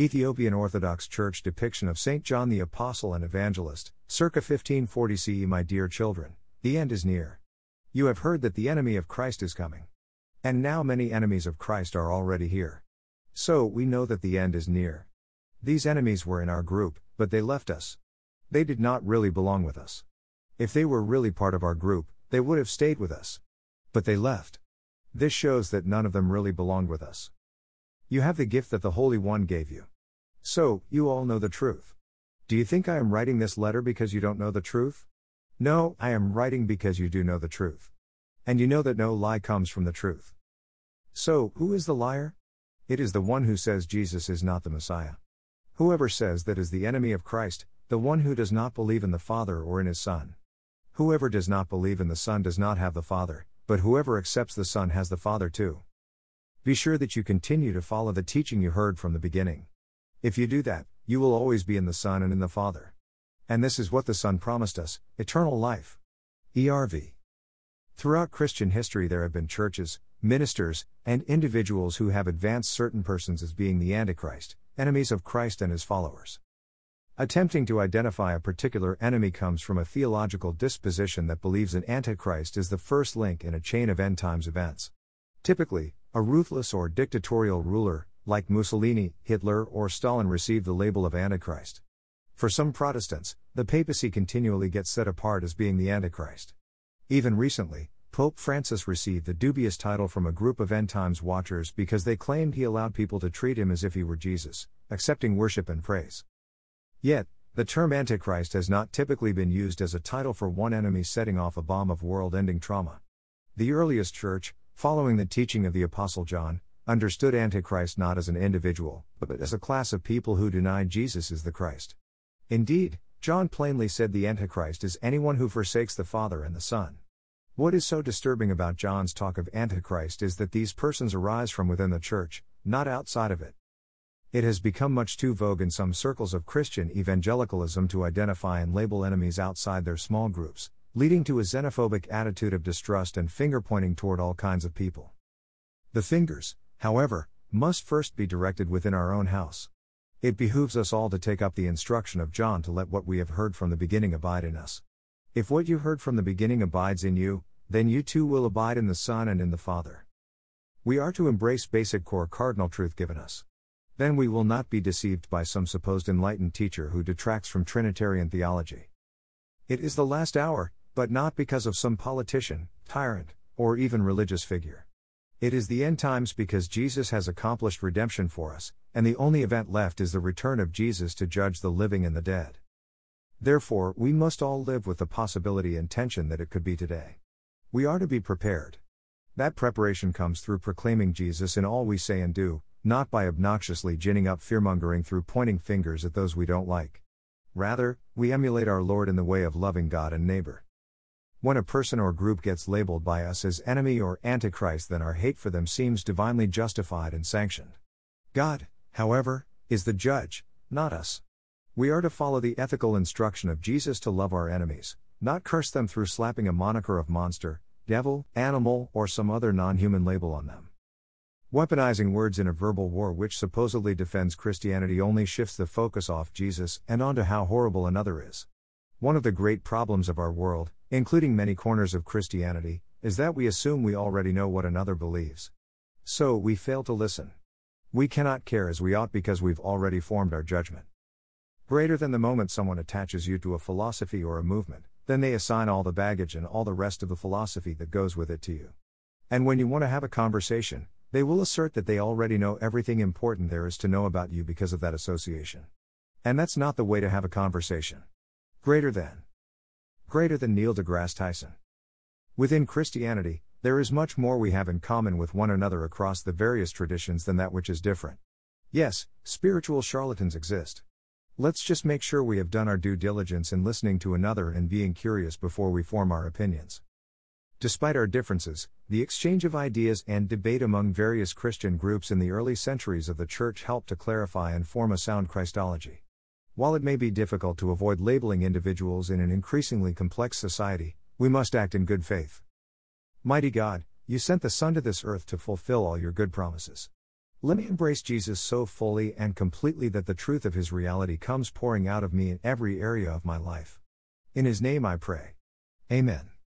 Ethiopian Orthodox Church depiction of St. John the Apostle and Evangelist, circa 1540 CE. My dear children, the end is near. You have heard that the enemy of Christ is coming. And now many enemies of Christ are already here. So, we know that the end is near. These enemies were in our group, but they left us. They did not really belong with us. If they were really part of our group, they would have stayed with us. But they left. This shows that none of them really belonged with us. You have the gift that the Holy One gave you. So, you all know the truth. Do you think I am writing this letter because you don't know the truth? No, I am writing because you do know the truth. And you know that no lie comes from the truth. So, who is the liar? It is the one who says Jesus is not the Messiah. Whoever says that is the enemy of Christ, the one who does not believe in the Father or in his Son. Whoever does not believe in the Son does not have the Father, but whoever accepts the Son has the Father too. Be sure that you continue to follow the teaching you heard from the beginning. If you do that, you will always be in the Son and in the Father. And this is what the Son promised us eternal life. ERV. Throughout Christian history, there have been churches, ministers, and individuals who have advanced certain persons as being the Antichrist, enemies of Christ and his followers. Attempting to identify a particular enemy comes from a theological disposition that believes an Antichrist is the first link in a chain of end times events. Typically, a ruthless or dictatorial ruler, like Mussolini, Hitler, or Stalin, received the label of Antichrist. For some Protestants, the papacy continually gets set apart as being the Antichrist. Even recently, Pope Francis received the dubious title from a group of end times watchers because they claimed he allowed people to treat him as if he were Jesus, accepting worship and praise. Yet, the term Antichrist has not typically been used as a title for one enemy setting off a bomb of world ending trauma. The earliest church, following the teaching of the Apostle John, understood Antichrist not as an individual, but as a class of people who deny Jesus is the Christ. Indeed, John plainly said the Antichrist is anyone who forsakes the Father and the Son. What is so disturbing about John's talk of Antichrist is that these persons arise from within the church, not outside of it. It has become much too vogue in some circles of Christian evangelicalism to identify and label enemies outside their small groups, leading to a xenophobic attitude of distrust and finger pointing toward all kinds of people. The fingers, however, must first be directed within our own house. It behooves us all to take up the instruction of John to let what we have heard from the beginning abide in us. If what you heard from the beginning abides in you, then you too will abide in the Son and in the Father. We are to embrace basic core cardinal truth given us. Then we will not be deceived by some supposed enlightened teacher who detracts from Trinitarian theology. It is the last hour, but not because of some politician, tyrant, or even religious figure. It is the end times because Jesus has accomplished redemption for us, and the only event left is the return of Jesus to judge the living and the dead. Therefore, we must all live with the possibility and tension that it could be today. We are to be prepared. That preparation comes through proclaiming Jesus in all we say and do, not by obnoxiously ginning up fearmongering through pointing fingers at those we don't like. Rather, we emulate our Lord in the way of loving God and neighbor. When a person or group gets labeled by us as enemy or antichrist, then our hate for them seems divinely justified and sanctioned. God, however, is the judge, not us. We are to follow the ethical instruction of Jesus to love our enemies, not curse them through slapping a moniker of monster, devil, animal, or some other non human label on them. Weaponizing words in a verbal war which supposedly defends Christianity only shifts the focus off Jesus and onto how horrible another is. One of the great problems of our world, including many corners of Christianity, is that we assume we already know what another believes. So we fail to listen. We cannot care as we ought because we've already formed our judgment. Greater than the moment someone attaches you to a philosophy or a movement, then they assign all the baggage and all the rest of the philosophy that goes with it to you. And when you want to have a conversation, they will assert that they already know everything important there is to know about you because of that association. And that's not the way to have a conversation. Greater than. Greater than Neil deGrasse Tyson. Within Christianity, there is much more we have in common with one another across the various traditions than that which is different. Yes, spiritual charlatans exist. Let's just make sure we have done our due diligence in listening to another and being curious before we form our opinions. Despite our differences, the exchange of ideas and debate among various Christian groups in the early centuries of the Church helped to clarify and form a sound Christology. While it may be difficult to avoid labeling individuals in an increasingly complex society, we must act in good faith. Mighty God, you sent the Son to this earth to fulfill all your good promises. Let me embrace Jesus so fully and completely that the truth of his reality comes pouring out of me in every area of my life. In his name I pray. Amen.